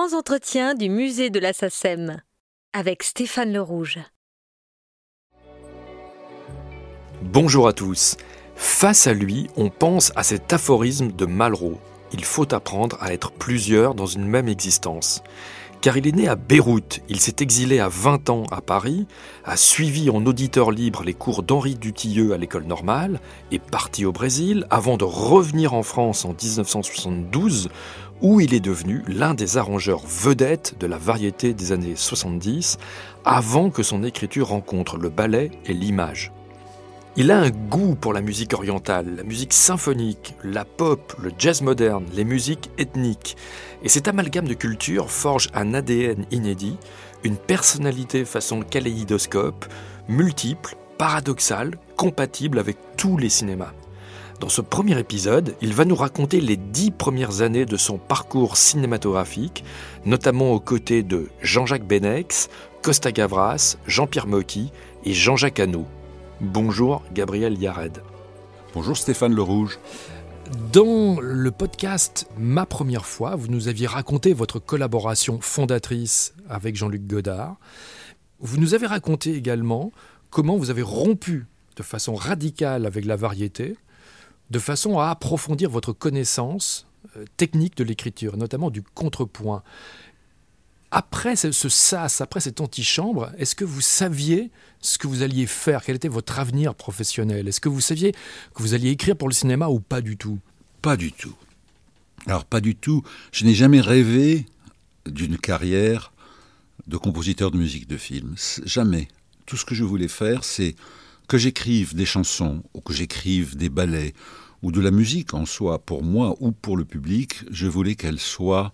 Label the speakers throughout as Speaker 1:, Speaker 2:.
Speaker 1: grands entretiens du musée de la avec Stéphane Le Rouge.
Speaker 2: Bonjour à tous. Face à lui, on pense à cet aphorisme de Malraux. Il faut apprendre à être plusieurs dans une même existence. Car il est né à Beyrouth, il s'est exilé à 20 ans à Paris, a suivi en auditeur libre les cours d'Henri Dutilleux à l'école normale, est parti au Brésil avant de revenir en France en 1972 où il est devenu l'un des arrangeurs vedettes de la variété des années 70 avant que son écriture rencontre le ballet et l'image. Il a un goût pour la musique orientale, la musique symphonique, la pop, le jazz moderne, les musiques ethniques. Et cet amalgame de cultures forge un ADN inédit, une personnalité façon kaléidoscope, multiple, paradoxale, compatible avec tous les cinémas. Dans ce premier épisode, il va nous raconter les dix premières années de son parcours cinématographique, notamment aux côtés de Jean-Jacques Benex, Costa Gavras, Jean-Pierre Mocky et Jean-Jacques Hano. Bonjour Gabriel Yared.
Speaker 3: Bonjour Stéphane Le Rouge.
Speaker 2: Dans le podcast Ma première fois, vous nous aviez raconté votre collaboration fondatrice avec Jean-Luc Godard. Vous nous avez raconté également comment vous avez rompu de façon radicale avec la variété, de façon à approfondir votre connaissance euh, technique de l'écriture, notamment du contrepoint. Après ce, sas, après cette antichambre, est-ce que vous saviez ce que vous alliez faire? Quel était votre avenir professionnel? Est-ce que vous saviez que vous alliez écrire pour le cinéma ou pas du tout?
Speaker 3: Pas du tout. Alors pas du tout. Je n'ai jamais rêvé d'une carrière de compositeur de musique de film. Jamais. Tout ce que je voulais faire, c'est que j'écrive des chansons ou que j'écrive des ballets ou de la musique en soi, pour moi ou pour le public, je voulais qu'elle soit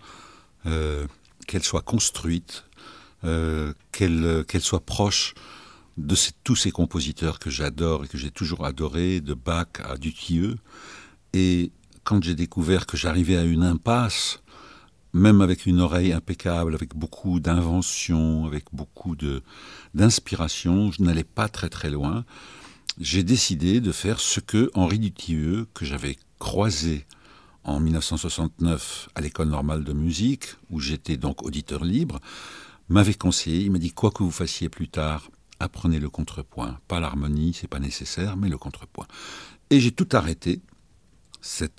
Speaker 3: euh, qu'elle soit construite, euh, qu'elle qu'elle soit proche de tous ces compositeurs que j'adore et que j'ai toujours adoré, de Bach à Dutilleux. Et quand j'ai découvert que j'arrivais à une impasse, même avec une oreille impeccable, avec beaucoup d'invention, avec beaucoup d'inspiration, je n'allais pas très très loin. J'ai décidé de faire ce que Henri Dutilleux, que j'avais croisé en 1969 à l'école normale de musique, où j'étais donc auditeur libre, m'avait conseillé, il m'a dit quoi que vous fassiez plus tard, apprenez le contrepoint, pas l'harmonie, c'est pas nécessaire, mais le contrepoint. Et j'ai tout arrêté,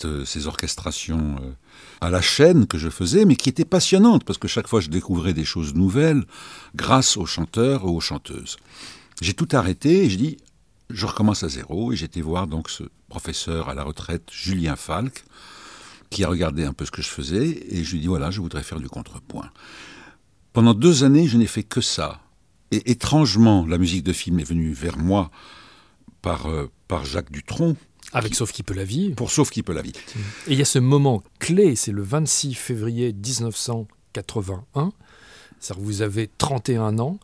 Speaker 3: euh, ces orchestrations euh, à la chaîne que je faisais, mais qui étaient passionnantes, parce que chaque fois je découvrais des choses nouvelles grâce aux chanteurs ou aux chanteuses. J'ai tout arrêté et je dis, je recommence à zéro, et j'étais voir donc ce professeur à la retraite, Julien Falk, qui a regardé un peu ce que je faisais, et je lui dis voilà, je voudrais faire du contrepoint. Pendant deux années, je n'ai fait que ça. Et étrangement, la musique de film est venue vers moi par, euh, par Jacques Dutronc.
Speaker 2: Avec Sauf qui peut la vie.
Speaker 3: Pour Sauf qui peut la vie.
Speaker 2: Et il y a ce moment clé, c'est le 26 février 1981. cest vous avez 31 ans,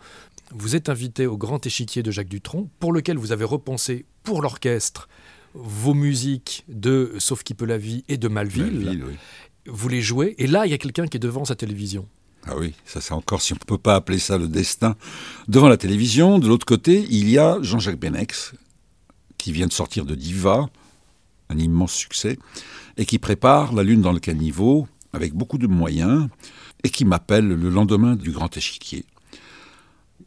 Speaker 2: vous êtes invité au grand échiquier de Jacques Dutronc, pour lequel vous avez repensé pour l'orchestre vos musiques de Sauf qui peut la vie et de Malville. Vous les jouez, et là, il y a quelqu'un qui est devant sa télévision.
Speaker 3: Ah oui, ça c'est encore, si on ne peut pas appeler ça le destin, devant la télévision. De l'autre côté, il y a Jean-Jacques Benex, qui vient de sortir de Diva, un immense succès, et qui prépare La Lune dans le caniveau, avec beaucoup de moyens, et qui m'appelle le lendemain du grand échiquier,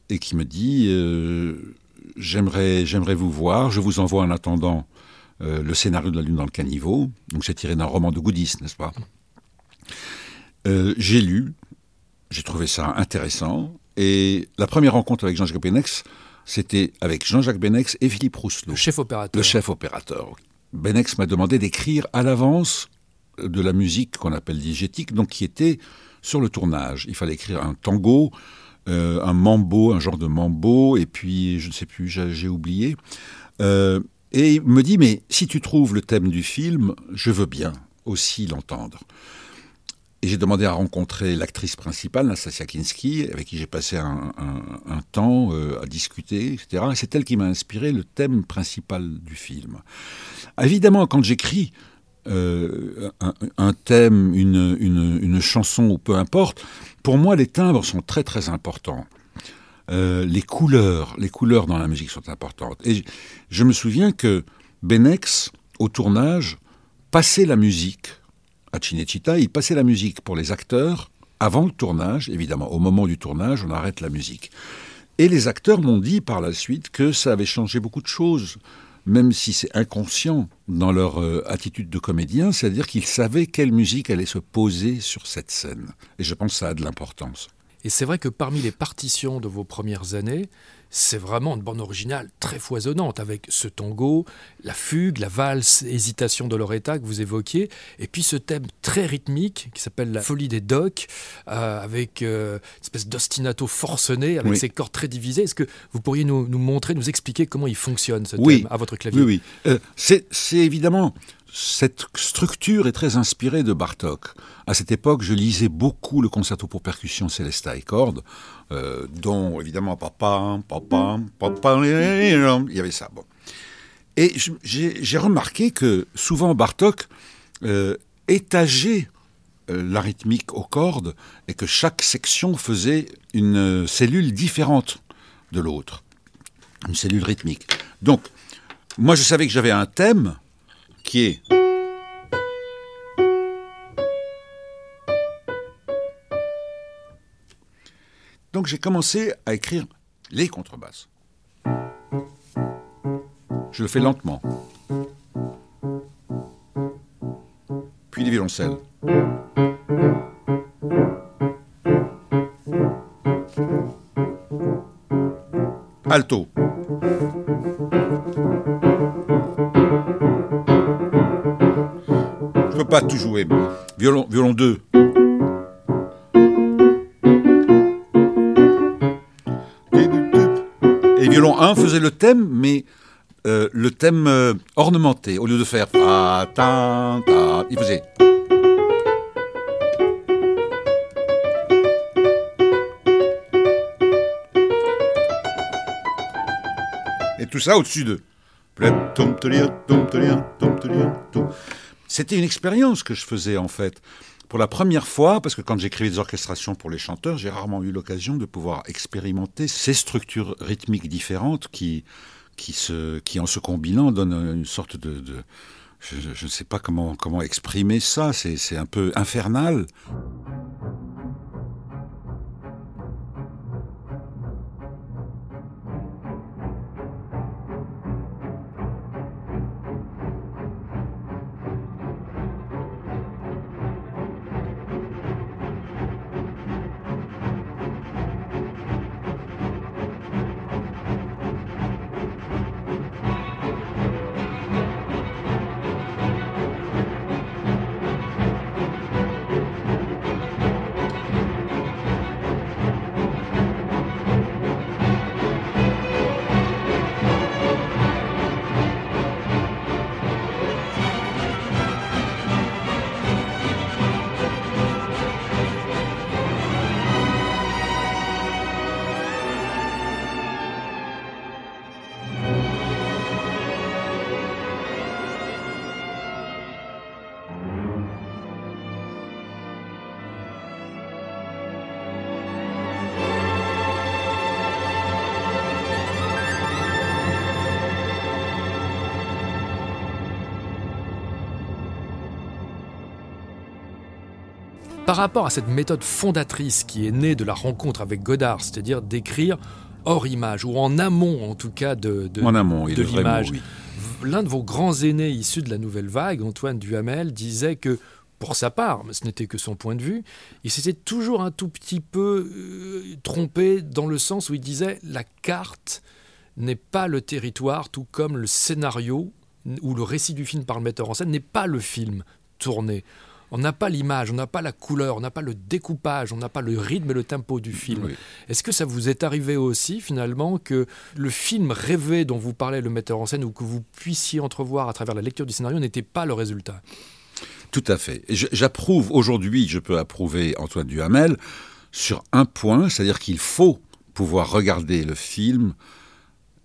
Speaker 3: et qui me dit euh, j'aimerais, j'aimerais vous voir, je vous envoie en attendant euh, le scénario de La Lune dans le caniveau. Donc c'est tiré d'un roman de Goudis, n'est-ce pas? Euh, J'ai lu, j'ai trouvé ça intéressant. Et la première rencontre avec Jean-Jacques Benex, c'était avec Jean-Jacques Benex et Philippe Rousselot.
Speaker 2: Le chef opérateur.
Speaker 3: Le chef opérateur. Benex m'a demandé d'écrire à l'avance de la musique qu'on appelle diégétique, donc qui était sur le tournage. Il fallait écrire un tango, euh, un mambo, un genre de mambo, et puis je ne sais plus, j'ai oublié. Euh, et il me dit, mais si tu trouves le thème du film, je veux bien aussi l'entendre. Et j'ai demandé à rencontrer l'actrice principale, Nastasia Kinski, avec qui j'ai passé un, temps euh, à discuter, etc. Et c'est elle qui m'a inspiré le thème principal du film. Évidemment, quand j'écris un, thème, une, une, chanson, ou peu importe, pour moi, les timbres sont très très importants. Euh, les couleurs, les couleurs dans la musique sont importantes. Et je me souviens que Benex, au tournage, passait la musique à Cinecittà, il passait la musique pour les acteurs avant le tournage, évidemment, au moment du tournage, on arrête la musique. Et les acteurs m'ont dit par la suite que ça avait changé beaucoup de choses, même si c'est inconscient dans leur euh, attitude de comédien, c'est-à-dire qu'ils savaient quelle musique allait se poser sur cette scène. Et je pense que ça a de l'importance.
Speaker 2: Et c'est vrai que parmi les partitions de vos premières années, c'est vraiment une bande originale très foisonnante avec ce tango, la fugue, la valse, hésitation de Loretta que vous évoquiez, et puis ce thème très rythmique qui s'appelle la folie des docks, euh, avec euh, une espèce d'ostinato forcené, avec ses cordes très divisées. Est-ce que vous pourriez nous, montrer, nous expliquer comment il fonctionne ce thème à votre clavier?
Speaker 3: Oui, oui. Euh, c'est évidemment cette structure est très inspirée de Bartok. À cette époque, je lisais beaucoup le concerto pour percussion Célesta et cordes, euh, dont évidemment papa, papa, papa, il y avait ça. Bon. Et j'ai remarqué que souvent Bartok euh, étageait euh, la rythmique aux cordes et que chaque section faisait une cellule différente de l'autre, une cellule rythmique. Donc, moi je savais que j'avais un thème Donc j'ai commencé à écrire les contrebasses. Je le fais lentement. Puis les violoncelles. Alto. Pas tout jouer. Violon, violon 2. violon 1 faisait le thème, mais euh, le thème euh, ornementé. Au lieu de faire il faisait. Et tout ça au-dessus de. C'était une expérience que je faisais en fait pour la première fois, parce que quand j'écrivais des orchestrations pour les chanteurs, j'ai rarement eu l'occasion de pouvoir expérimenter ces structures rythmiques différentes qui, qui, en se combinant, donnent une sorte de... je ne sais pas comment, comment exprimer ça, c'est un peu infernal.
Speaker 2: Par rapport à cette méthode fondatrice qui est née de la rencontre avec Godard, c'est-à-dire d'écrire hors image, ou en amont en tout cas de, de, de l'image, l'un de vos grands aînés issus de la nouvelle vague, Antoine Duhamel, disait que pour sa part, mais ce n'était que son point de vue, il s'était toujours un tout petit peu euh, trompé dans le sens où il disait la carte n'est pas le territoire, tout comme le scénario ou le récit du film par le metteur en scène n'est pas le film tourné on n'a pas l'image, on n'a pas la couleur, on n'a pas le découpage, on n'a pas le rythme et le tempo du film. Est-ce que ça vous est arrivé aussi finalement que le film rêvé dont vous parlait le metteur en scène ou que vous puissiez entrevoir à travers la lecture du scénario n'était pas le résultat?
Speaker 3: Tout à fait. J'approuve aujourd'hui, je peux approuver Antoine Duhamel sur un point, c'est-à-dire qu'il faut pouvoir regarder le film,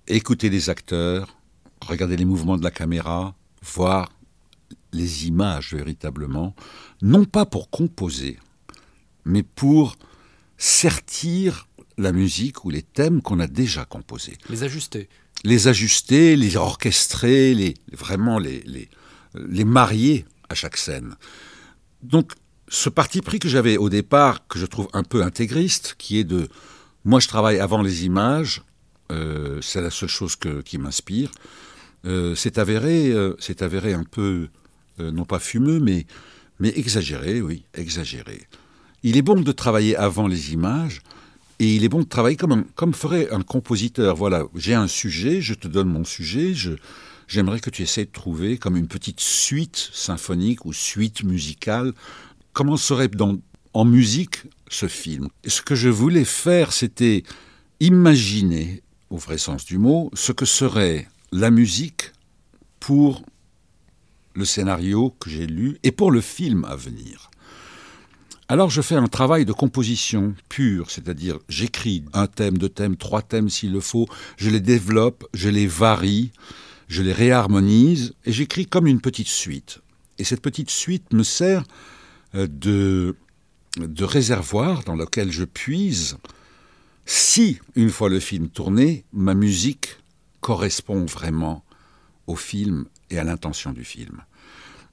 Speaker 3: écouter les acteurs, regarder les mouvements de la caméra, voir les images véritablement, non pas pour composer, mais pour sertir la musique ou les thèmes qu'on a déjà composés.
Speaker 2: Les ajuster.
Speaker 3: Les ajuster, les orchestrer, les, vraiment les, les, les marier à chaque scène. Donc, ce parti pris que j'avais au départ, que je trouve un peu intégriste, qui est de moi je travaille avant les images, euh, c'est la seule chose qui m'inspire, euh, c'est avéré, euh, c'est avéré un peu, non pas fumeux, mais, mais exagéré, oui, exagéré. Il est bon de travailler avant les images, et il est bon de travailler comme, comme ferait un compositeur. Voilà, j'ai un sujet, je te donne mon sujet, je, j'aimerais que tu essaies de trouver comme une petite suite symphonique ou suite musicale comment serait dans, en musique ce film? Ce que je voulais faire, c'était imaginer, au vrai sens du mot, ce que serait la musique pour le scénario que j'ai lu et pour le film à venir. Alors je fais un travail de composition pure, c'est-à-dire j'écris un thème, deux thèmes, trois thèmes s'il le faut, je les développe, je les varie, je les réharmonise et j'écris comme une petite suite. Et cette petite suite me sert euh, de, de réservoir dans lequel je puise si, une fois le film tourné, ma musique correspond vraiment au film et à l'intention du film.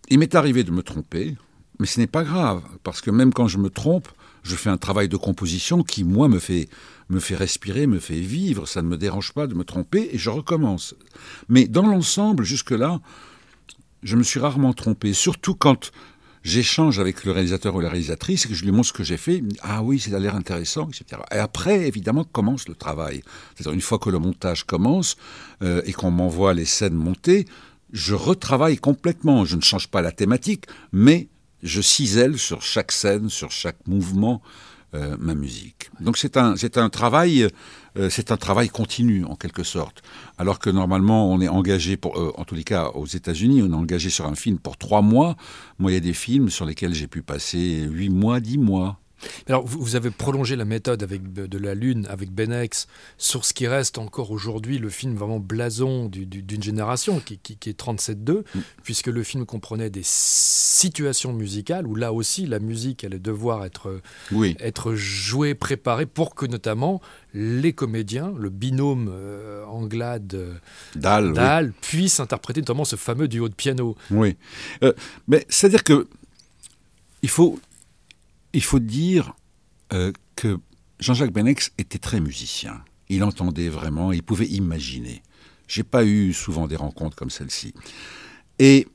Speaker 3: Il m'est arrivé de me tromper, mais ce n'est pas grave, parce que même quand je me trompe, je fais un travail de composition qui, moi, me fait, me fait respirer, me fait vivre, ça ne me dérange pas de me tromper, et je recommence. Mais dans l'ensemble, jusque-là, je me suis rarement trompé, surtout quand j'échange avec le réalisateur ou la réalisatrice et que je lui montre ce que j'ai fait. Ah oui, ça a l'air intéressant, etc. Et après, évidemment, commence le travail. C'est-à-dire, une fois que le montage commence euh, et qu'on m'envoie les scènes montées, je retravaille complètement. Je ne change pas la thématique, mais je cisèle sur chaque scène, sur chaque mouvement, euh, ma musique. Donc c'est un, c'est un travail euh, c'est un travail continu en quelque sorte. Alors que normalement on est engagé, pour, euh, en tous les cas aux États-Unis, on est engagé sur un film pour trois mois. Moi, il y a des films sur lesquels j'ai pu passer huit mois, dix mois.
Speaker 2: Alors, vous, avez prolongé la méthode avec de la Lune, avec Benex, sur ce qui reste encore aujourd'hui le film vraiment blason d'une génération, qui, est 37-2, mm. puisque le film comprenait des situations musicales, où là aussi, la musique allait devoir être, être jouée, préparée, pour que notamment les comédiens, le binôme euh, Anglade-Dahl, puissent interpréter notamment ce fameux duo de piano.
Speaker 3: Oui. Euh, mais c'est-à-dire que il faut, il faut dire euh, que Jean-Jacques Benex était très musicien. Il entendait vraiment, il pouvait imaginer. J'ai pas eu souvent des rencontres comme celle-ci. Et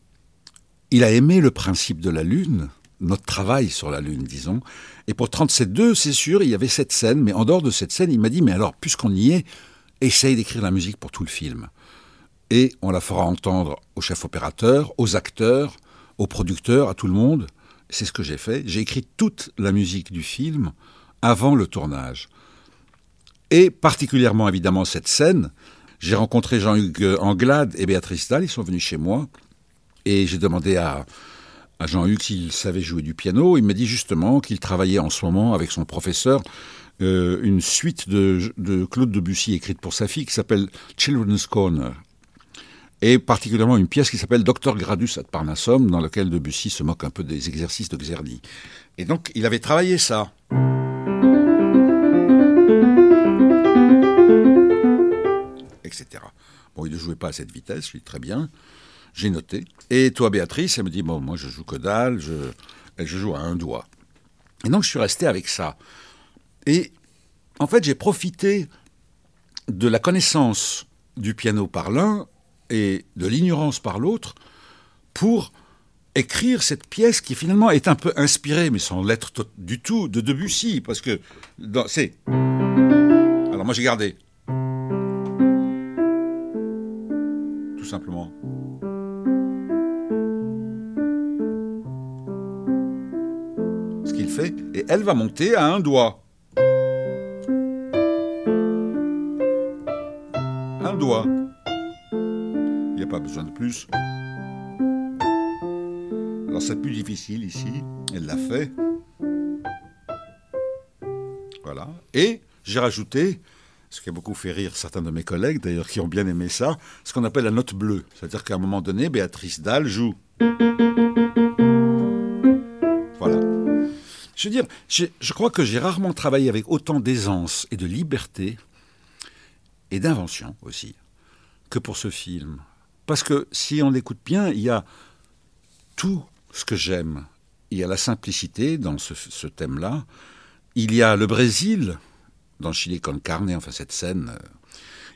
Speaker 3: il a aimé le principe de la Lune, notre travail sur la Lune, disons. Et pour 37.2, c'est sûr, il y avait cette scène, mais en dehors de cette scène, il m'a dit, mais alors, puisqu'on y est, essaye d'écrire la musique pour tout le film. Et on la fera entendre au chef opérateur, aux acteurs, aux producteurs, à tout le monde. C'est ce que j'ai fait. J'ai écrit toute la musique du film avant le tournage. Et particulièrement évidemment cette scène. J'ai rencontré Jean-Hugues Anglade et Béatrice Dalle, ils sont venus chez moi. Et j'ai demandé à, Jean-Hugues s'il savait jouer du piano. Il m'a dit justement qu'il travaillait en ce moment avec son professeur euh, une suite de, de Claude Debussy écrite pour sa fille qui s'appelle Children's Corner et particulièrement une pièce qui s'appelle Docteur Gradus ad Parnassum, dans laquelle Debussy se moque un peu des exercices de Xerdi. Et donc, il avait travaillé ça. Etc. Bon, il ne jouait pas à cette vitesse, dis très bien. J'ai noté. Et toi, Béatrice, elle me dit, bon, moi, je joue que dalle, je, je joue à un doigt. Et donc, je suis resté avec ça. Et en fait, j'ai profité de la connaissance du piano par l'un et de l'ignorance par l'autre pour écrire cette pièce qui finalement est un peu inspirée, mais sans l'être du tout, de Debussy, parce que c'est... Alors moi j'ai gardé. Tout simplement. Ce qu'il fait, et elle va monter à un doigt. Un doigt pas besoin de plus. Alors c'est plus difficile ici, elle l'a fait. Voilà. Et j'ai rajouté, ce qui a beaucoup fait rire certains de mes collègues d'ailleurs qui ont bien aimé ça, ce qu'on appelle la note bleue. C'est-à-dire qu'à un moment donné, Béatrice Dalle joue. Voilà. Je veux dire, je crois que j'ai rarement travaillé avec autant d'aisance et de liberté, et d'invention aussi, que pour ce film. Parce que si on l'écoute bien, il y a tout ce que j'aime. il y a la simplicité dans ce, thème-là. Il y a le Brésil, dans Chili con carne, enfin cette scène.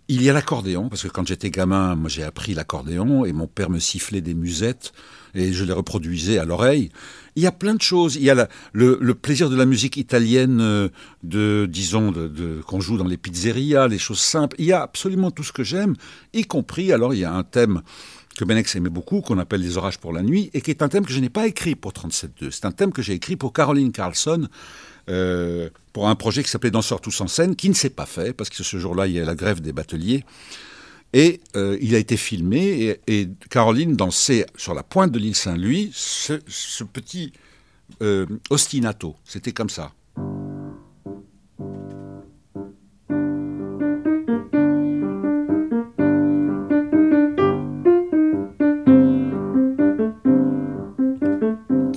Speaker 3: Il y a l'accordéon, parce que quand j'étais gamin, moi j'ai appris l'accordéon et mon père me sifflait des musettes et je les reproduisais à l'oreille. Il y a plein de choses. Il y a le, plaisir de la musique italienne, euh, de disons, de, qu'on joue dans les pizzerias, les choses simples. Il y a absolument tout ce que j'aime, y compris, alors il y a un thème que Benex aimait beaucoup, qu'on appelle Les orages pour la nuit, et qui est un thème que je n'ai pas écrit pour 37.2. C'est un thème que j'ai écrit pour Caroline Carlson, euh, pour un projet qui s'appelait Danseurs tous en scène, qui ne s'est pas fait, parce que ce jour-là, il y a la grève des bateliers. Et euh, il a été filmé, et, Caroline dansait sur la pointe de l'île Saint-Louis ce, petit euh, ostinato. C'était comme ça.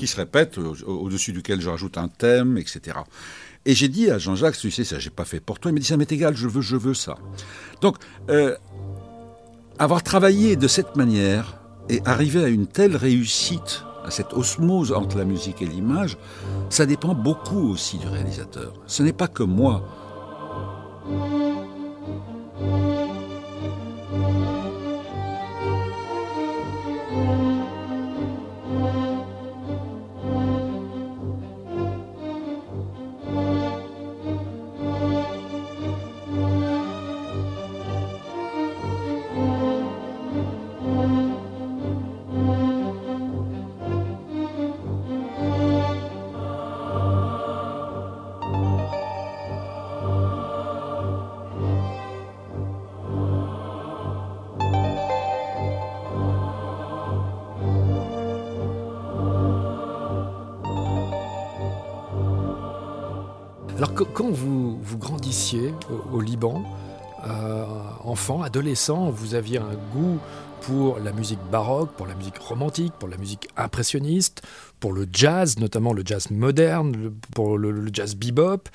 Speaker 3: Qui se répète, au-dessus duquel je rajoute un thème, etc. Et j'ai dit à Jean-Jacques, tu sais, ça j'ai pas fait pour toi. Il m'a dit, ça m'est égal, je veux, je veux ça. Donc, euh, avoir travaillé de cette manière et arriver à une telle réussite, à cette osmose entre la musique et l'image, ça dépend beaucoup aussi du réalisateur. Ce n'est pas que moi.
Speaker 2: Alors quand vous, vous grandissiez au, Liban, euh, enfant, adolescent, vous aviez un goût pour la musique baroque, pour la musique romantique, pour la musique impressionniste, pour le jazz, notamment le jazz moderne, pour le, jazz bebop.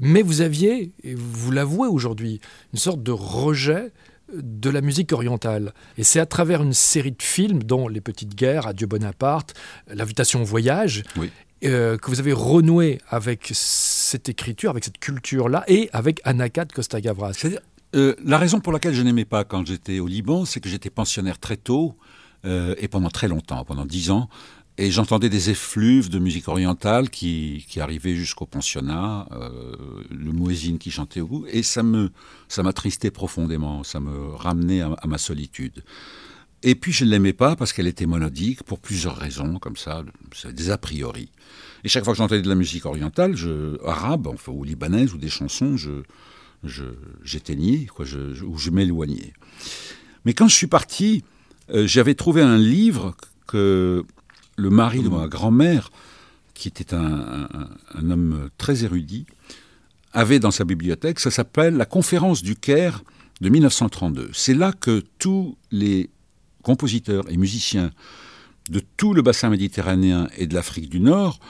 Speaker 2: Mais vous aviez, et vous l'avouez aujourd'hui, une sorte de rejet de la musique orientale. Et c'est à travers une série de films, dont Les Petites Guerres, Adieu Bonaparte, L'invitation au voyage, euh, que vous avez renoué avec cette écriture, avec cette culture-là, et avec Anakat Costa Gavras.
Speaker 3: Euh, la raison pour laquelle je n'aimais pas quand j'étais au Liban, c'est que j'étais pensionnaire très tôt, euh, et pendant très longtemps, pendant dix ans, et j'entendais des effluves de musique orientale qui, qui arrivaient jusqu'au pensionnat, le muezzin qui chantait au bout, et ça me ça m'attristait profondément, ça me ramenait à ma solitude. Et puis je ne l'aimais pas parce qu'elle était monodique pour plusieurs raisons, comme ça, des a priori. Et chaque fois que j'entendais de la musique orientale, je, arabe, enfin, ou libanaise, ou des chansons, j'éteignais, quoi, ou je m'éloignais. Mais quand je suis parti, euh, j'avais trouvé un livre que le mari de ma grand-mère, qui était un, homme très érudit, avait dans sa bibliothèque. Ça s'appelle La conférence du Caire de 1932. C'est là que tous les compositeurs et musiciens de tout le bassin méditerranéen et de l'Afrique du Nord,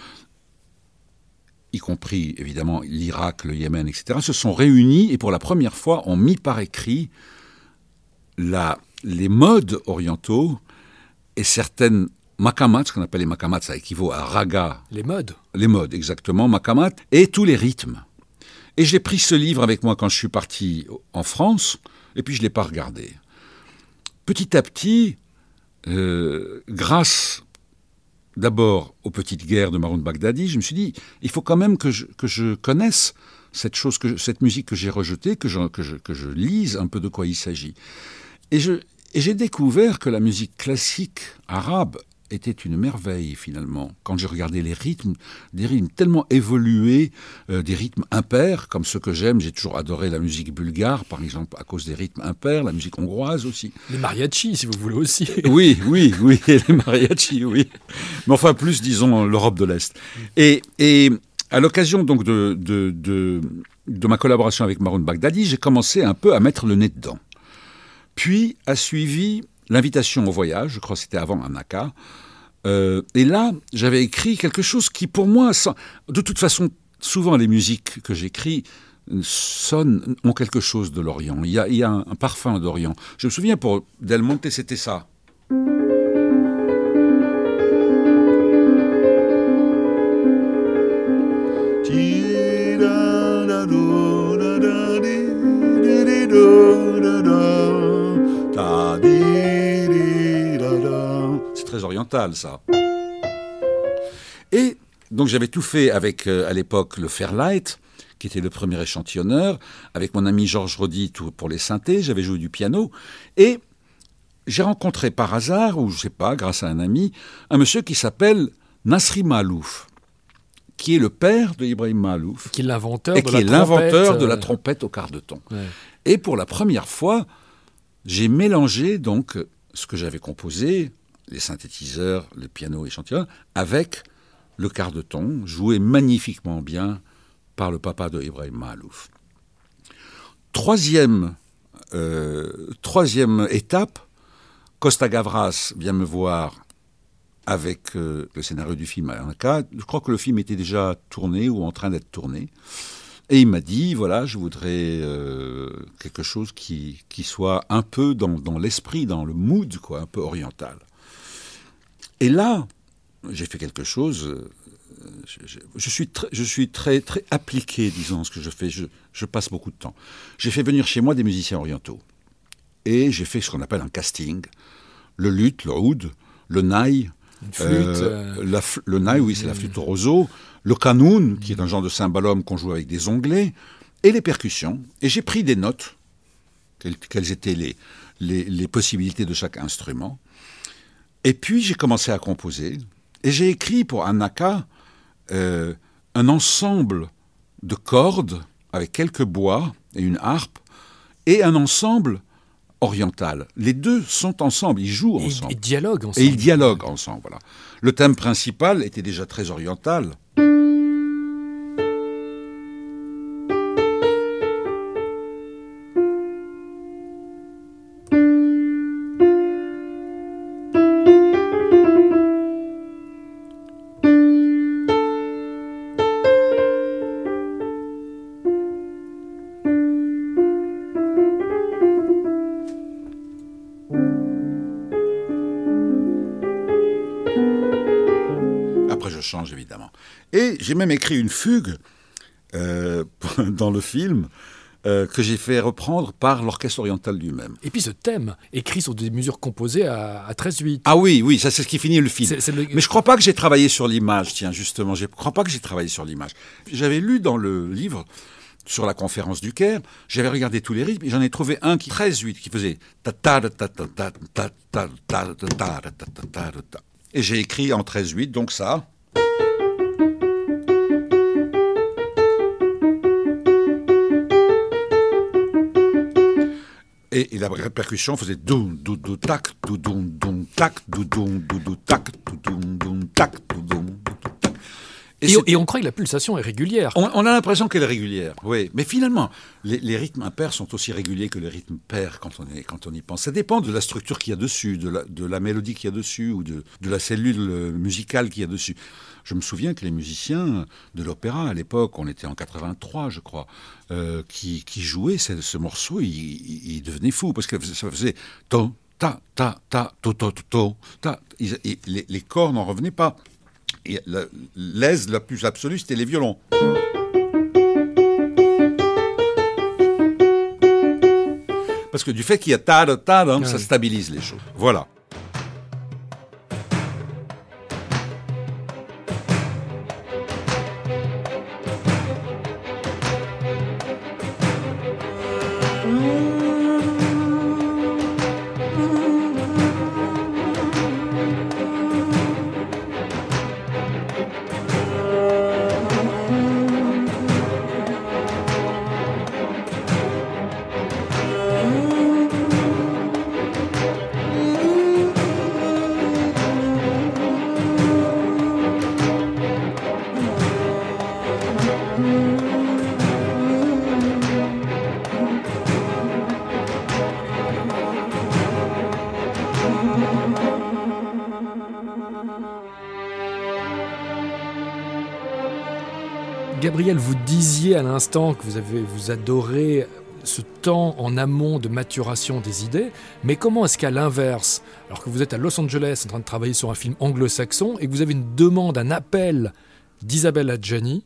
Speaker 3: y compris évidemment l'Irak, le Yémen, etc., se sont réunis et pour la première fois ont mis par écrit la, les modes orientaux et certaines makamat, ce qu'on appelle les makamat, ça équivaut à raga.
Speaker 2: Les modes.
Speaker 3: Les modes, exactement, makamat, et tous les rythmes. Et j'ai pris ce livre avec moi quand je suis parti en France, et puis je ne l'ai pas regardé petit à petit, euh, grâce d'abord aux petites guerres de Maroun Baghdadi, je me suis dit, il faut quand même que je, connaisse cette chose, que, cette musique que j'ai rejetée, que je, que, que je lise un peu de quoi il s'agit. Et j'ai découvert que la musique classique arabe était une merveille finalement. Quand j'ai regardé les rythmes, des rythmes tellement évolués, euh, des rythmes impairs, comme ceux que j'aime, j'ai toujours adoré la musique bulgare, par exemple, à cause des rythmes impairs, la musique hongroise aussi.
Speaker 2: Les mariachis, si vous voulez aussi.
Speaker 3: oui, oui, oui, les mariachis, oui. Mais enfin, plus, disons, l'Europe de l'Est. Et, et à l'occasion donc de, de, de, de ma collaboration avec Maroun Baghdadi, j'ai commencé un peu à mettre le nez dedans. Puis a suivi l'invitation au voyage, je crois que c'était avant Anaka. Euh, et là, j'avais écrit quelque chose qui, pour moi, de toute façon, souvent les musiques que j'écris sonnent, ont quelque chose de l'Orient. Il y a, un, un parfum d'Orient. Je me souviens pour Del Monte, c'était ça. Oriental, ça. Et donc j'avais tout fait avec, euh, à l'époque, le Fairlight, qui était le premier échantillonneur, avec mon ami Georges Rodi pour les synthés, j'avais joué du piano, et j'ai rencontré par hasard, ou je sais pas, grâce à un ami, un monsieur qui s'appelle Nasri Malouf, qui est le père de Ibrahim Malouf.
Speaker 2: Qui est l'inventeur
Speaker 3: et qui est l'inventeur de la euh, trompette au quart de ton. Et pour la première fois, j'ai mélangé donc ce que j'avais composé, les synthétiseurs, le piano échantillon, avec le quart de ton, joué magnifiquement bien par le papa de Ibrahim. Troisième, euh, troisième étape, Costa Gavras vient me voir avec euh, le scénario du film à un cas. Je crois que le film était déjà tourné ou en train d'être tourné. Et il m'a dit, voilà, je voudrais euh, quelque chose qui, qui, soit un peu dans, dans l'esprit, dans le mood, quoi, un peu oriental. Et là, j'ai fait quelque chose. Euh, je, je, suis, très, je suis très, très appliqué, disons, ce que je fais. Je, je passe beaucoup de temps. J'ai fait venir chez moi des musiciens orientaux. Et j'ai fait ce qu'on appelle un casting. Le luth, le oud, le naï.
Speaker 2: Euh,
Speaker 3: la, le naï, oui, c'est la flûte au roseau. Le kanoun, qui est un genre de cymbalum qu'on joue avec des onglets. Et les percussions. Et j'ai pris des notes. Quelles, étaient les, les, les possibilités de chaque instrument. Et puis j'ai commencé à composer, et j'ai écrit pour Anaka euh, un ensemble de cordes avec quelques bois et une harpe, et un ensemble oriental. Les deux sont ensemble, ils jouent ensemble.
Speaker 2: Et, ils dialoguent ensemble.
Speaker 3: Et ils dialoguent ensemble, voilà. Le thème principal était déjà très oriental. J'ai même écrit une fugue euh, dans le film euh, que j'ai fait reprendre par l'orchestre oriental lui-même.
Speaker 2: Et puis ce thème, écrit sur des mesures composées à, à 13-8.
Speaker 3: Ah oui, oui, ça c'est ce qui finit le film. Mais je ne crois pas que j'ai travaillé sur l'image, tiens, justement. Je ne crois pas que j'ai travaillé sur l'image. J'avais lu dans le livre sur la conférence du Caire, j'avais regardé tous les rythmes et j'en ai trouvé un qui 13-8 qui faisait et j'ai écrit en 13-8 donc ça Et, la répercussion faisait doum, tac, doudoum, doum, tac, tac, doudoum, doum, tac, doudoum, tac.
Speaker 2: Et, et, on croit que la pulsation est régulière.
Speaker 3: On, a l'impression qu'elle est régulière, oui. Mais finalement, les, rythmes impairs sont aussi réguliers que les rythmes pairs quand on, est, quand on y pense. Ça dépend de la structure qu'il y a dessus, de la, de la mélodie qu'il y a dessus, ou de, de la cellule musicale qu'il y a dessus. Je me souviens que les musiciens de l'opéra, à l'époque, on était en 83, je crois, euh, qui, jouaient ce, morceau, ils, devenaient fous, parce que ça faisait ta, ta, ta, to, to, to, ta. les, les corps n'en revenaient pas. L'aise la plus absolue, c'était les violons. Parce que du fait qu'il y a ta, ta, ta, ça stabilise les choses. Voilà.
Speaker 2: Gabriel, vous disiez à l'instant que vous avez vous adorez ce temps en amont de maturation des idées, mais comment est-ce qu'à l'inverse, alors que vous êtes à Los Angeles en train de travailler sur un film anglo-saxon et que vous avez une demande, un appel d'Isabelle Adjani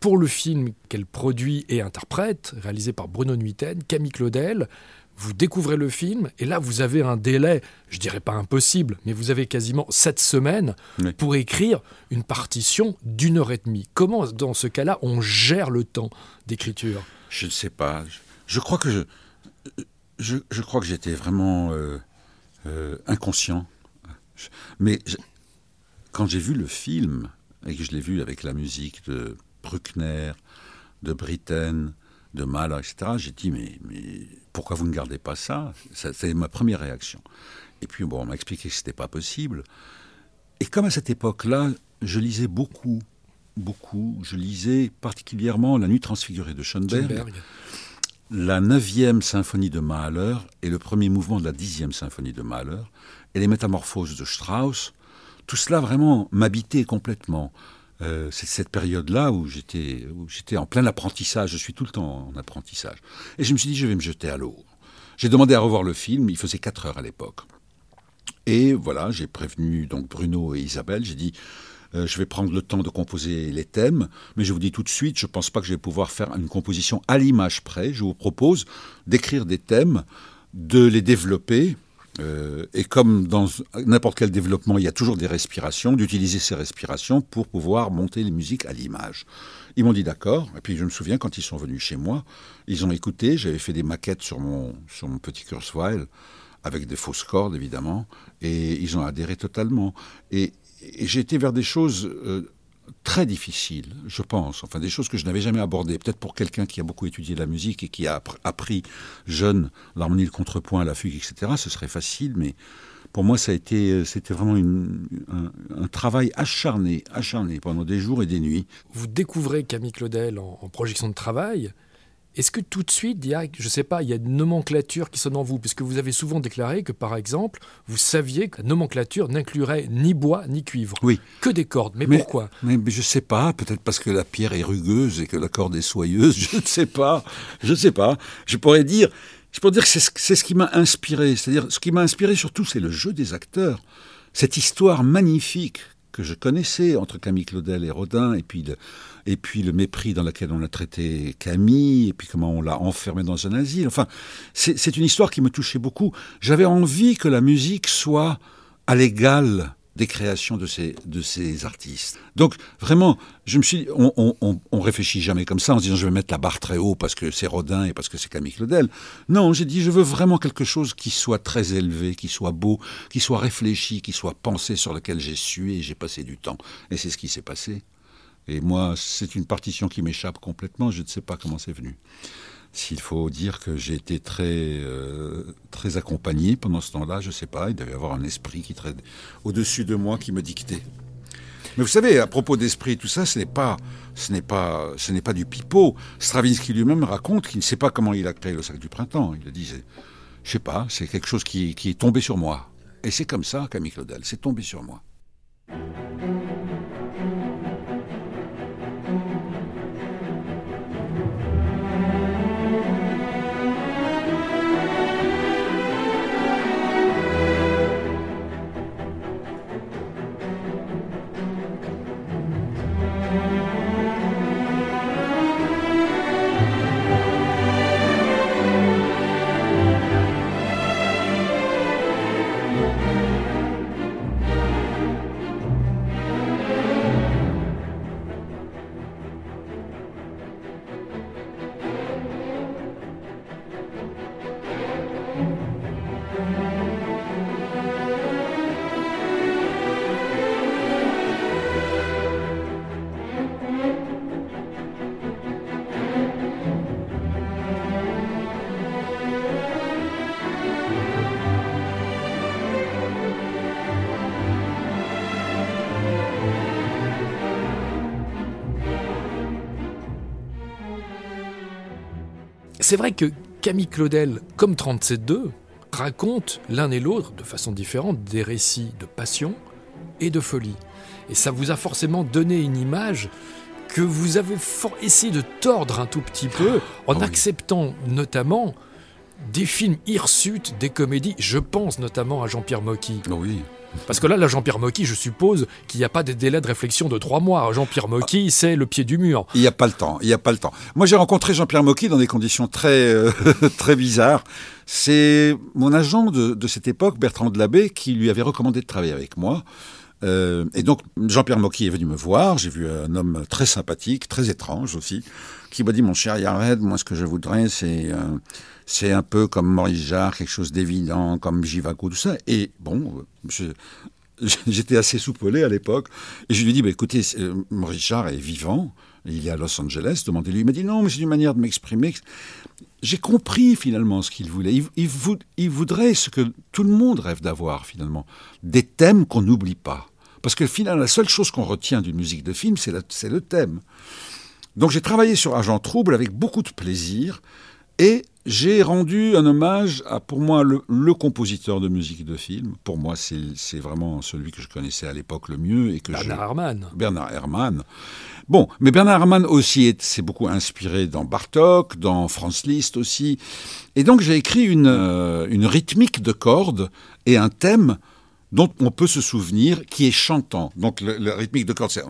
Speaker 2: pour le film qu'elle produit et interprète, réalisé par Bruno Nuiten, Camille Claudel, vous découvrez le film, et là, vous avez un délai, je dirais pas impossible, mais vous avez quasiment sept semaines pour écrire une partition d'une heure et demie. Comment, dans ce cas-là, on gère le temps d'écriture?
Speaker 3: Je ne sais pas. Je, crois que je, je, crois que j'étais vraiment euh, euh, inconscient. Mais quand j'ai vu le film, et que je l'ai vu avec la musique de Bruckner, de Britten, de Mahler, etc., j'ai dit, mais, mais pourquoi vous ne gardez pas ça, C'est ma première réaction. Et puis, bon, on m'a expliqué que ce n'était pas possible. Et comme à cette époque-là, je lisais beaucoup, beaucoup, je lisais particulièrement La Nuit transfigurée de Schoenberg, la neuvième symphonie de Mahler et le premier mouvement de la dixième symphonie de Mahler, et les Métamorphoses de Strauss, tout cela vraiment m'habitait complètement. Euh, c'est cette période-là où j'étais, j'étais en plein apprentissage. Je suis tout le temps en apprentissage. Et je me suis dit, je vais me jeter à l'eau. J'ai demandé à revoir le film. Il faisait 4 heures à l'époque. Et voilà, j'ai prévenu donc Bruno et Isabelle. J'ai dit, euh, je vais prendre le temps de composer les thèmes, mais je vous dis tout de suite, je ne pense pas que je vais pouvoir faire une composition à l'image près. Je vous propose d'écrire des thèmes, de les développer, euh, et comme dans n'importe quel développement, il y a toujours des respirations, d'utiliser ces respirations pour pouvoir monter les musiques à l'image. Ils m'ont dit d'accord. Et puis je me souviens quand ils sont venus chez moi, ils ont écouté. J'avais fait des maquettes sur mon, sur mon petit Kurzweil, avec des fausses cordes évidemment, et ils ont adhéré totalement. Et, j'ai été vers des choses euh, très difficile, je pense, enfin des choses que je n'avais jamais abordées. Peut-être pour quelqu'un qui a beaucoup étudié la musique et qui a appris jeune l'harmonie, le contrepoint, la fugue, etc., ce serait facile, mais pour moi, ça a été, euh, c'était vraiment un, travail acharné, acharné pendant des jours et des nuits.
Speaker 2: Vous découvrez Camille Claudel en projection de travail. Est-ce que tout de suite, il y a, je ne sais pas, il y a une nomenclature qui sonne en vous Puisque vous avez souvent déclaré que, par exemple, vous saviez que la nomenclature n'inclurait ni bois ni cuivre.
Speaker 3: Oui.
Speaker 2: Que des cordes. Mais, pourquoi?
Speaker 3: mais, je ne sais pas. Peut-être parce que la pierre est rugueuse et que la corde est soyeuse. Je ne sais pas. Je ne sais pas. Je pourrais dire, je pourrais dire que c'est ce qui m'a inspiré. C'est-à-dire, ce qui m'a inspiré surtout, c'est le jeu des acteurs. Cette histoire magnifique que je connaissais entre Camille Claudel et Rodin, et puis le, et puis le mépris dans lequel on a traité Camille, et puis comment on l'a enfermé dans un asile. Enfin, c'est une histoire qui me touchait beaucoup. J'avais envie que la musique soit à l'égal des créations de ces, de ces artistes. Donc vraiment, je me suis, on, on, on, réfléchit jamais comme ça en se disant je vais mettre la barre très haut parce que c'est Rodin et parce que c'est Camille Claudel. Non, j'ai dit je veux vraiment quelque chose qui soit très élevé, qui soit beau, qui soit réfléchi, qui soit pensé, sur lequel j'ai sué et j'ai passé du temps. Et c'est ce qui s'est passé. Et moi, c'est une partition qui m'échappe complètement, je ne sais pas comment c'est venu. S'il faut dire que j'ai été très, euh, très accompagné pendant ce temps-là, je ne sais pas, il devait y avoir un esprit qui traite au-dessus de moi qui me dictait. Mais vous savez, à propos d'esprit, tout ça, ce n'est pas, ce n'est pas, ce n'est pas du pipeau. Stravinsky lui-même raconte qu'il ne sait pas comment il a créé le sac du printemps. Il le disait. Je sais pas, c'est quelque chose qui, qui est tombé sur moi. Et c'est comme ça, Camille Claudel, c'est tombé sur moi. C'est vrai que Camille Claudel, comme 37.2, raconte l'un et l'autre, de façon différente, des récits de passion et de folie. Et ça vous a forcément donné une image que vous avez essayé de tordre un tout petit peu ah, en acceptant notamment des films hirsutes, des comédies. Je pense notamment à Jean-Pierre Mocky. Oui,
Speaker 2: Parce que là, là Jean-Pierre Mocky, je suppose qu'il n'y a pas des délais de réflexion de trois mois. Jean-Pierre Mocky, c'est le pied du mur.
Speaker 3: Il n'y a pas le temps. Il n'y a pas le temps. Moi, j'ai rencontré Jean-Pierre Mocky dans des conditions très, euh, très bizarres. C'est mon agent de, cette époque, Bertrand Delabé, qui lui avait recommandé de travailler avec moi. Euh, et donc, Jean-Pierre Mocky est venu me voir. J'ai vu un homme très sympathique, très étrange aussi, qui m'a dit Mon cher Yared, moi, ce que je voudrais, c'est. Euh, c'est un peu comme Maurice Jarre, quelque chose d'évident, comme Jivaco, tout ça. Et bon, j'étais assez soupolé à l'époque. Et je lui dit, bah, écoutez, euh, Maurice Jarre est vivant, il est à Los Angeles, demandez-lui. Il m'a dit, non, mais c'est une manière de m'exprimer. J'ai compris finalement ce qu'il voulait. Il, il, voudrait ce que tout le monde rêve d'avoir finalement, des thèmes qu'on n'oublie pas. Parce que finalement, la seule chose qu'on retient d'une musique de film, c'est le thème. Donc j'ai travaillé sur Agent Trouble avec beaucoup de plaisir. Et j'ai rendu un hommage à, pour moi, le, compositeur de musique de film. Pour moi, c'est vraiment celui que je connaissais à l'époque le mieux. Et que
Speaker 2: Bernard Herrmann.
Speaker 3: Bernard Herrmann. Bon, mais Bernard Herrmann aussi s'est beaucoup inspiré dans Bartok, dans Franz Liszt aussi. Et donc j'ai écrit une, euh, une rythmique de cordes et un thème dont on peut se souvenir qui est chantant. Donc le, rythmique de cordes, c'est...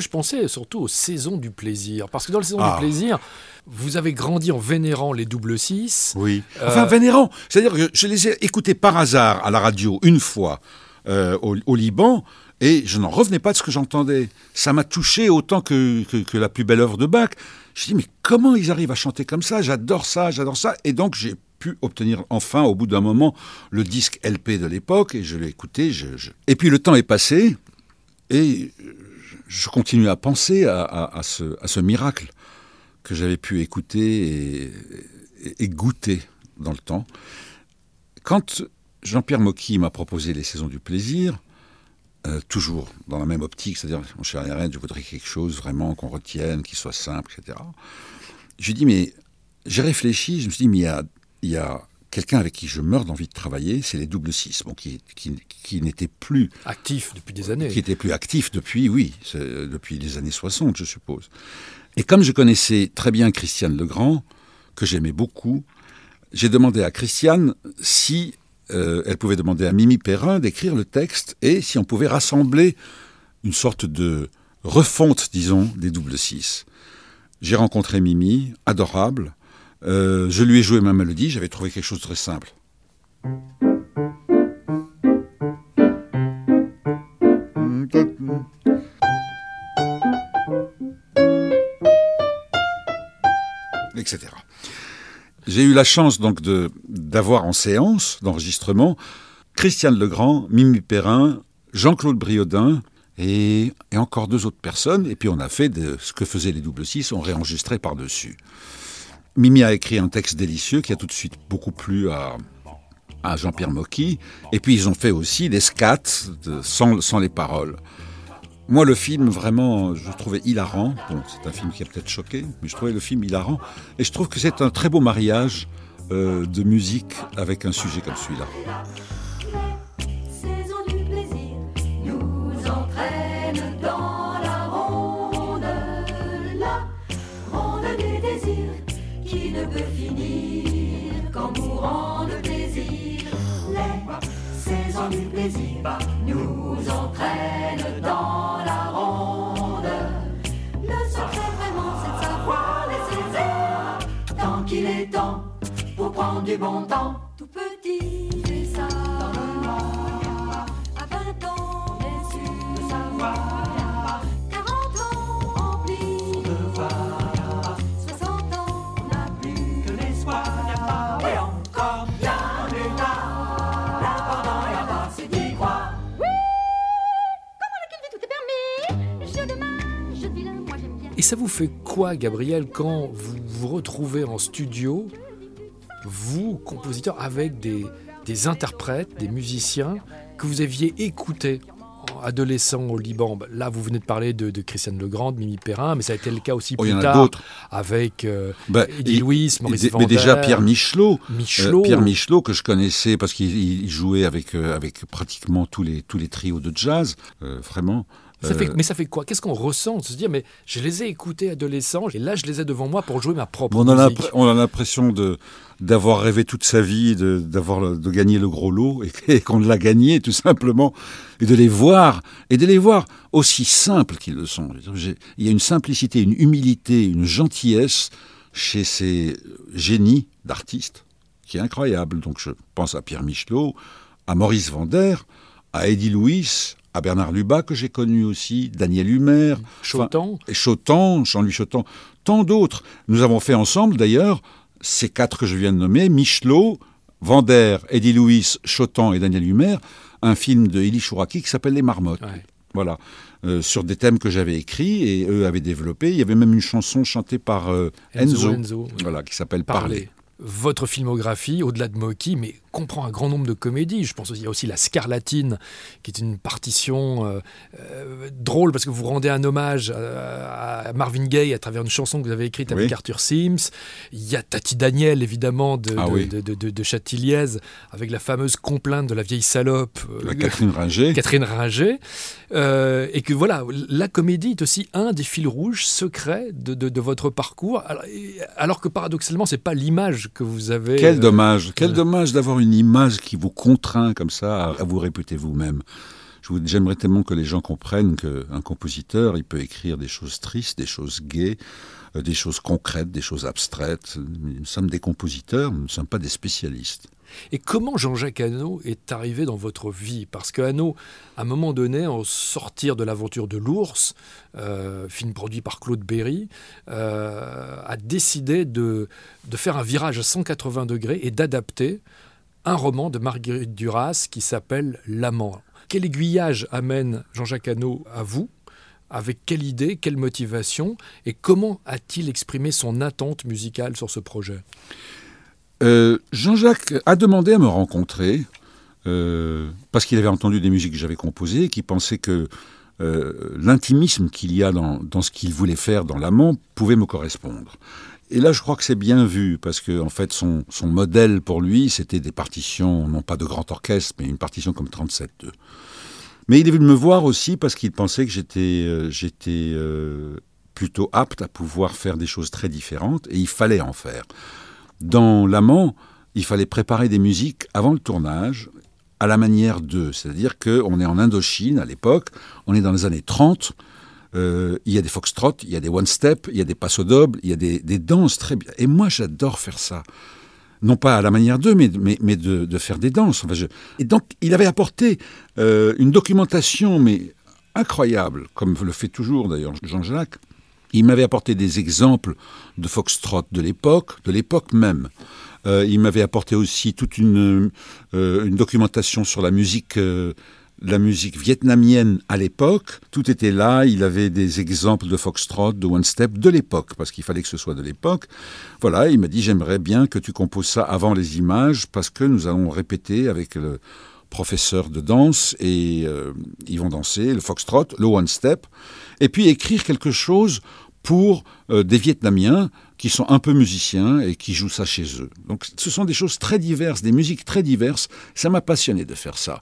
Speaker 2: moi, je pensais surtout aux saisons du plaisir. Parce que dans les saisons du ah. plaisir, vous avez grandi en vénérant les double six.
Speaker 3: Oui. Euh, enfin, vénérant. C'est-à-dire que je les ai écoutés par hasard à la radio une fois euh, au, Liban. Et je n'en revenais pas de ce que j'entendais. Ça m'a touché autant que, que, la plus belle œuvre de Bach. Je dis, mais comment ils arrivent à chanter comme ça? J'adore ça, j'adore ça. Et donc, j'ai pu obtenir enfin, au bout d'un moment, le disque LP de l'époque. Et je l'ai écouté. Je, Et puis, le temps est passé. Et je continue à penser à, ce, miracle que j'avais pu écouter et, goûter dans le temps. Quand Jean-Pierre Mocky m'a proposé Les Saisons du Plaisir, euh, toujours dans la même optique, c'est-à-dire, mon cher Yann, je voudrais quelque chose vraiment qu'on retienne, qui soit simple, etc. J'ai dit, mais j'ai réfléchi, je me suis dit, mais il y a quelqu'un avec qui je meurs d'envie de travailler, c'est les double six, bon, qui, qui, qui n'était plus
Speaker 2: actif depuis des années,
Speaker 3: qui était plus actif depuis, oui, depuis les années 60, je suppose. Et comme je connaissais très bien Christiane Legrand, que j'aimais beaucoup, j'ai demandé à Christiane si euh, elle pouvait demander à Mimi Perrin d'écrire le texte et si on pouvait rassembler une sorte de refonte, disons, des double six. J'ai rencontré Mimi, adorable, euh, je lui ai joué ma mélodie, j'avais trouvé quelque chose de très simple. Etc. J'ai eu la chance donc d'avoir en séance d'enregistrement Christiane Legrand, Mimi Perrin, Jean-Claude Briodin et, encore deux autres personnes. Et puis on a fait ce que faisaient les double six, on réenregistrait par-dessus. Mimi a écrit un texte délicieux qui a tout de suite beaucoup plu à, Jean-Pierre Mocky. Et puis ils ont fait aussi des scats sans, les paroles. Moi, le film, vraiment, je trouvais hilarant. C'est un film qui a peut-être choqué, mais je trouvais le film hilarant. Et je trouve que c'est un très beau mariage euh, de musique avec un sujet comme celui-là.
Speaker 4: Nous entraîne dans la ronde. Le secret vraiment c'est de savoir laisser faire tant qu'il est temps pour prendre du bon temps. Ça
Speaker 2: vous fait quoi, Gabriel, quand vous vous retrouvez en studio, vous, compositeur, avec des, interprètes, des musiciens que vous aviez écoutés adolescent au Liban, bah, là vous venez de parler de, de Christiane Legrand, de Mimi Perrin, mais ça a été le cas aussi
Speaker 3: Oh,
Speaker 2: plus
Speaker 3: en a
Speaker 2: tard
Speaker 3: d'autres.
Speaker 2: avec euh,
Speaker 3: Bah,
Speaker 2: Eddie Louis, Maurice
Speaker 3: mais
Speaker 2: Vander,
Speaker 3: déjà Pierre Michelot, Euh,
Speaker 2: Michelot.
Speaker 3: Pierre Michelot que je connaissais parce qu'il il jouait avec euh, avec pratiquement tous les tous les trios de jazz, euh, vraiment.
Speaker 2: Ça fait-
Speaker 3: Euh,
Speaker 2: mais ça fait quoi? Qu'est-ce qu'on ressent? De se dire, mais je les ai écoutés adolescents, et là je les ai devant moi pour jouer ma propre
Speaker 3: on, a
Speaker 2: musique.
Speaker 3: l'impr- on a l'impression de d'avoir rêvé toute sa vie, de, d'avoir de gagner le gros lot et, et qu'on l'a gagné tout simplement, et de les voir et de les voir aussi simples qu'ils le sont. J'ai- Il y a une simplicité, une humilité, une gentillesse chez ces génies d'artistes qui est incroyable. Donc je pense à Pierre Michelot, à Maurice Vander, à Eddie Louis, à Bernard Lubat que j'ai connu aussi, Daniel Humer,
Speaker 2: Chotan,
Speaker 3: et Chotan, Jean-Louis Chotan, tant d'autres. Nous avons fait ensemble, d'ailleurs, ces quatre que je viens de nommer, Michelot, Vander, Eddie Louis, Chotan et Daniel Humer, un film de Elie Chouraki qui s'appelle Les Marmottes.
Speaker 2: Ouais.
Speaker 3: Voilà. Euh, sur des thèmes que j'avais écrits et eux avaient développé. Il y avait même une chanson chantée par euh,
Speaker 2: Enzo,
Speaker 3: Enzo,
Speaker 2: Enzo,
Speaker 3: Voilà, qui s'appelle
Speaker 2: parler.
Speaker 3: Parler.
Speaker 2: Votre filmographie, au-delà de Moki, mais comprend un grand nombre de comédies. Je pense qu'il y a aussi La Scarlatine, qui est une partition euh, euh, drôle parce que vous rendez un hommage à, à Marvin Gaye à travers une chanson que vous avez écrite avec
Speaker 3: Oui.
Speaker 2: Arthur Sims. Il y a Tati Daniel, évidemment, de,
Speaker 3: Ah
Speaker 2: de,
Speaker 3: oui.
Speaker 2: de, de- Châtilliez, avec la fameuse complainte de la vieille salope. euh,
Speaker 3: La Catherine Ringer.
Speaker 2: Catherine Ringer, euh, et que voilà, la comédie est aussi un des fils rouges secrets de, votre parcours, alors, alors que paradoxalement, c'est pas l'image que vous avez.
Speaker 3: Quel
Speaker 2: euh,
Speaker 3: dommage, quel dommage d'avoir une image qui vous contraint comme ça à, vous répéter vous-même. J'aimerais tellement que les gens comprennent qu'un compositeur, il peut écrire des choses tristes, des choses gaies, euh, des choses concrètes, des choses abstraites. Nous sommes des compositeurs, nous ne sommes pas des spécialistes.
Speaker 2: Et comment Jean-Jacques Hano est arrivé dans votre vie? Parce que Hano, à un moment donné, au sortir de l'aventure de l'ours, euh, film produit par Claude Berry, euh, a décidé de, de faire un virage à 180 degrés et d'adapter un roman de Marguerite Duras qui s'appelle L'amant. Quel aiguillage amène Jean-Jacques Hano à vous? Avec quelle idée, quelle motivation? Et comment a-t-il exprimé son attente musicale sur ce projet?
Speaker 3: Euh, Jean-Jacques a demandé à me rencontrer euh, parce qu'il avait entendu des musiques que j'avais composées et qu'il pensait que euh, l'intimisme qu'il y a dans, dans ce qu'il voulait faire dans l'amant pouvait me correspondre. Et là, je crois que c'est bien vu parce que en fait, son, modèle pour lui, c'était des partitions, non pas de grand orchestre, mais une partition comme 37-2. Mais il est venu me voir aussi parce qu'il pensait que j'étais euh, euh, plutôt apte à pouvoir faire des choses très différentes et il fallait en faire. Dans l'amant, il fallait préparer des musiques avant le tournage à la manière d'eux. C'est-à-dire qu'on est en Indochine à l'époque, on est dans les années 30, euh, il y a des foxtrot, il y a des one-step, il y a des passos doubles, il y a des, danses très bien. Et moi, j'adore faire ça. Non pas à la manière d'eux, mais, de, faire des danses. Et donc, il avait apporté euh, une documentation, mais incroyable, comme le fait toujours d'ailleurs Jean-Jacques. Il m'avait apporté des exemples de foxtrot de l'époque, de l'époque même. Euh, il m'avait apporté aussi toute une, documentation sur la musique, la musique vietnamienne à l'époque. Tout était là. Il avait des exemples de foxtrot, de one step de l'époque, parce qu'il fallait que ce soit de l'époque. Voilà, il m'a dit j'aimerais bien que tu composes ça avant les images, parce que nous allons répéter avec le professeur de danse et euh, ils vont danser le foxtrot, le one step, et puis écrire quelque chose pour euh, des Vietnamiens qui sont un peu musiciens et qui jouent ça chez eux. Donc ce sont des choses très diverses, des musiques très diverses. Ça m'a passionné de faire ça.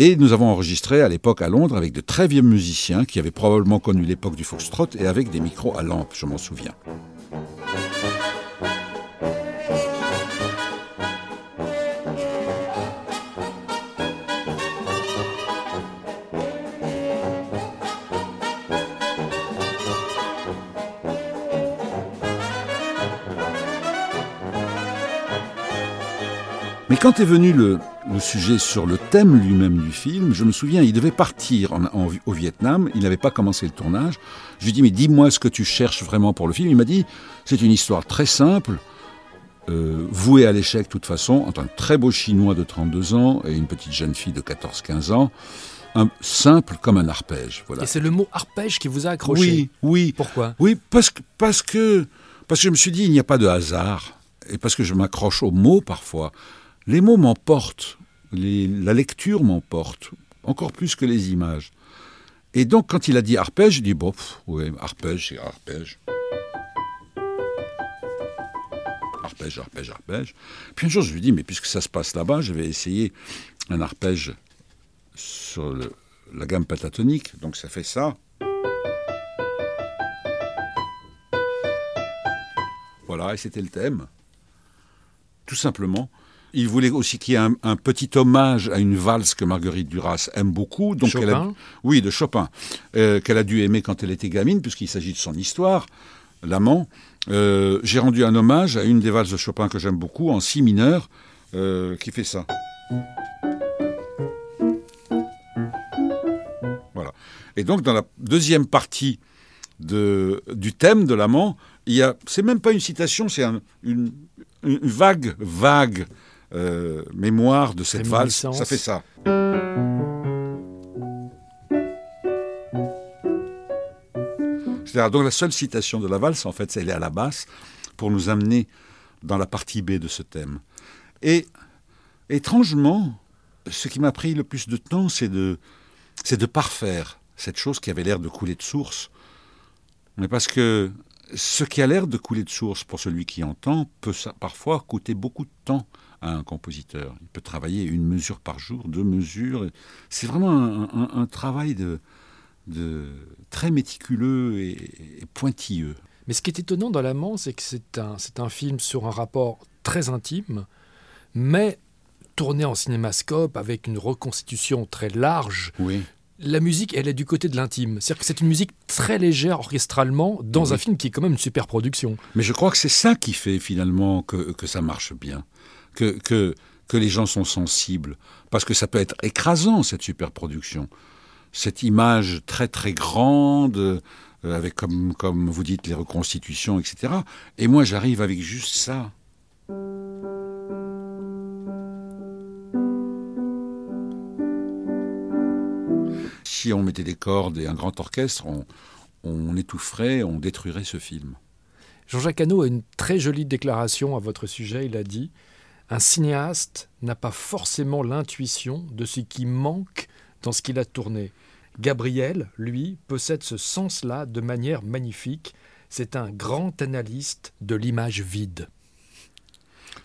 Speaker 3: Et nous avons enregistré à l'époque à Londres avec de très vieux musiciens qui avaient probablement connu l'époque du foxtrot et avec des micros à lampe, je m'en souviens. Mais quand est venu le, le sujet sur le thème lui-même du film, je me souviens, il devait partir en- en- au Vietnam, il n'avait pas commencé le tournage. Je lui ai dit, mais dis-moi ce que tu cherches vraiment pour le film. Il m'a dit, c'est une histoire très simple, euh, vouée à l'échec de toute façon, entre un très beau Chinois de 32 ans et une petite jeune fille de 14-15 ans, un, simple comme un arpège. Voilà.
Speaker 2: Et c'est le mot arpège qui vous a accroché?
Speaker 3: Oui, oui.
Speaker 2: Pourquoi?
Speaker 3: Oui, parce que, parce que parce que je me suis dit il n'y a pas de hasard et parce que je m'accroche aux mots parfois. Les mots m'emportent, la lecture m'emporte encore plus que les images. Et donc, quand il a dit arpège, j'ai dit, bon, arpège, c'est arpège. Arpège, arpège, arpège. Puis un jour, je lui dis, mais puisque ça se passe là-bas, je vais essayer un arpège sur la gamme pentatonique. Donc, ça fait ça. Voilà, et c'était le thème. Tout simplement. Il voulait aussi qu'il y ait un, un petit hommage à une valse que Marguerite Duras aime beaucoup. Donc elle a- oui, de Chopin, euh, qu'elle a dû aimer quand elle était gamine, puisqu'il s'agit de son histoire, l'amant. Euh, J'ai rendu un hommage à une des valses de Chopin que j'aime beaucoup, en si mineur, euh, qui fait ça. Voilà. Et donc, dans la deuxième partie de, du thème de l'amant, il y a, c'est même pas une citation, c'est un- une, une vague, vague euh, mémoire de cette valse. Ça fait ça. C'est-à-dire, donc la seule citation de la valse, en fait, elle est à la basse pour nous amener dans la partie B de ce thème. Et étrangement, ce qui m'a pris le plus de temps, c'est de, c'est de parfaire cette chose qui avait l'air de couler de source. Mais parce que ce qui a l'air de couler de source pour celui qui entend peut ça- parfois coûter beaucoup de temps à un compositeur. Il peut travailler une mesure par jour, deux mesures. C'est vraiment un, un- un travail de, de très méticuleux et, et pointilleux.
Speaker 2: Mais ce qui est étonnant dans L'Amant, c'est que c'est un, c'est un film sur un rapport très intime, mais tourné en cinémascope avec une reconstitution très large.
Speaker 3: Oui.
Speaker 2: La musique, elle est du côté de l'intime. C'est-à-dire que c'est une musique très légère orchestralement dans
Speaker 3: Oui.
Speaker 2: un film qui est quand même une super production.
Speaker 3: Mais je crois que c'est ça qui fait finalement que, que ça marche bien, que, que, les gens sont sensibles. Parce que ça peut être écrasant, cette superproduction. Cette image très très grande, euh, avec comme, comme vous dites les reconstitutions, etc. Et moi j'arrive avec juste ça. Si on mettait des cordes et un grand orchestre, on, on étoufferait, on détruirait ce film.
Speaker 2: Jean-Jacques Hano a une très jolie déclaration à votre sujet. Il a dit Un cinéaste n'a pas forcément l'intuition de ce qui manque dans ce qu'il a tourné. Gabriel, lui, possède ce sens-là de manière magnifique. C'est un grand analyste de l'image vide.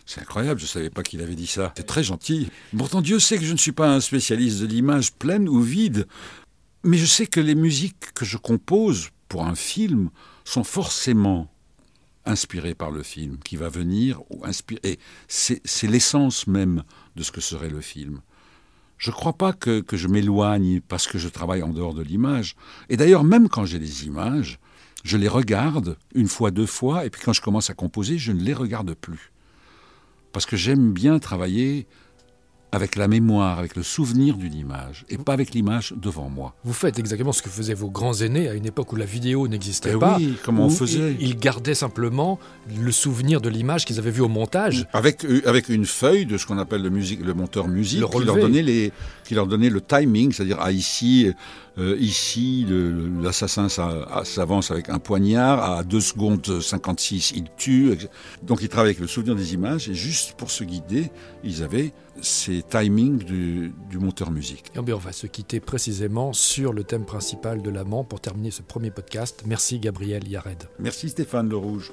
Speaker 3: C'est incroyable, je ne savais pas qu'il avait dit ça. C'est très gentil. Pourtant, Dieu sait que je ne suis pas un spécialiste de l'image pleine ou vide. Mais je sais que les musiques que je compose pour un film sont forcément inspirées par le film qui va venir. Ou inspiré. Et c'est c'est l'essence même de ce que serait le film. Je ne crois pas que, que je m'éloigne parce que je travaille en dehors de l'image. Et d'ailleurs, même quand j'ai des images, je les regarde une fois, deux fois, et puis quand je commence à composer, je ne les regarde plus parce que j'aime bien travailler avec la mémoire, avec le souvenir d'une image, et pas avec l'image devant moi.
Speaker 2: Vous faites exactement ce que faisaient vos grands aînés à une époque où la vidéo n'existait
Speaker 3: Eh
Speaker 2: pas.
Speaker 3: oui, comment on faisait
Speaker 2: Ils, gardaient simplement le souvenir de l'image qu'ils avaient vue au montage.
Speaker 3: Avec, euh, avec une feuille de ce qu'on appelle le, musique, le monteur musique,
Speaker 2: Le
Speaker 3: qui, leur donnait les, qui leur donnait le timing, c'est-à-dire ah, ici, euh, ici l'assassin s'avance avec un poignard, à 2 secondes 56 il tue. Donc ils travaillaient avec le souvenir des images, et juste pour se guider, ils avaient ces timings du, du monteur musique.
Speaker 2: Et bien, on va se quitter précisément sur le thème principal de l'amant pour terminer ce premier podcast. Merci Gabriel Yared.
Speaker 3: Merci Stéphane Le Rouge.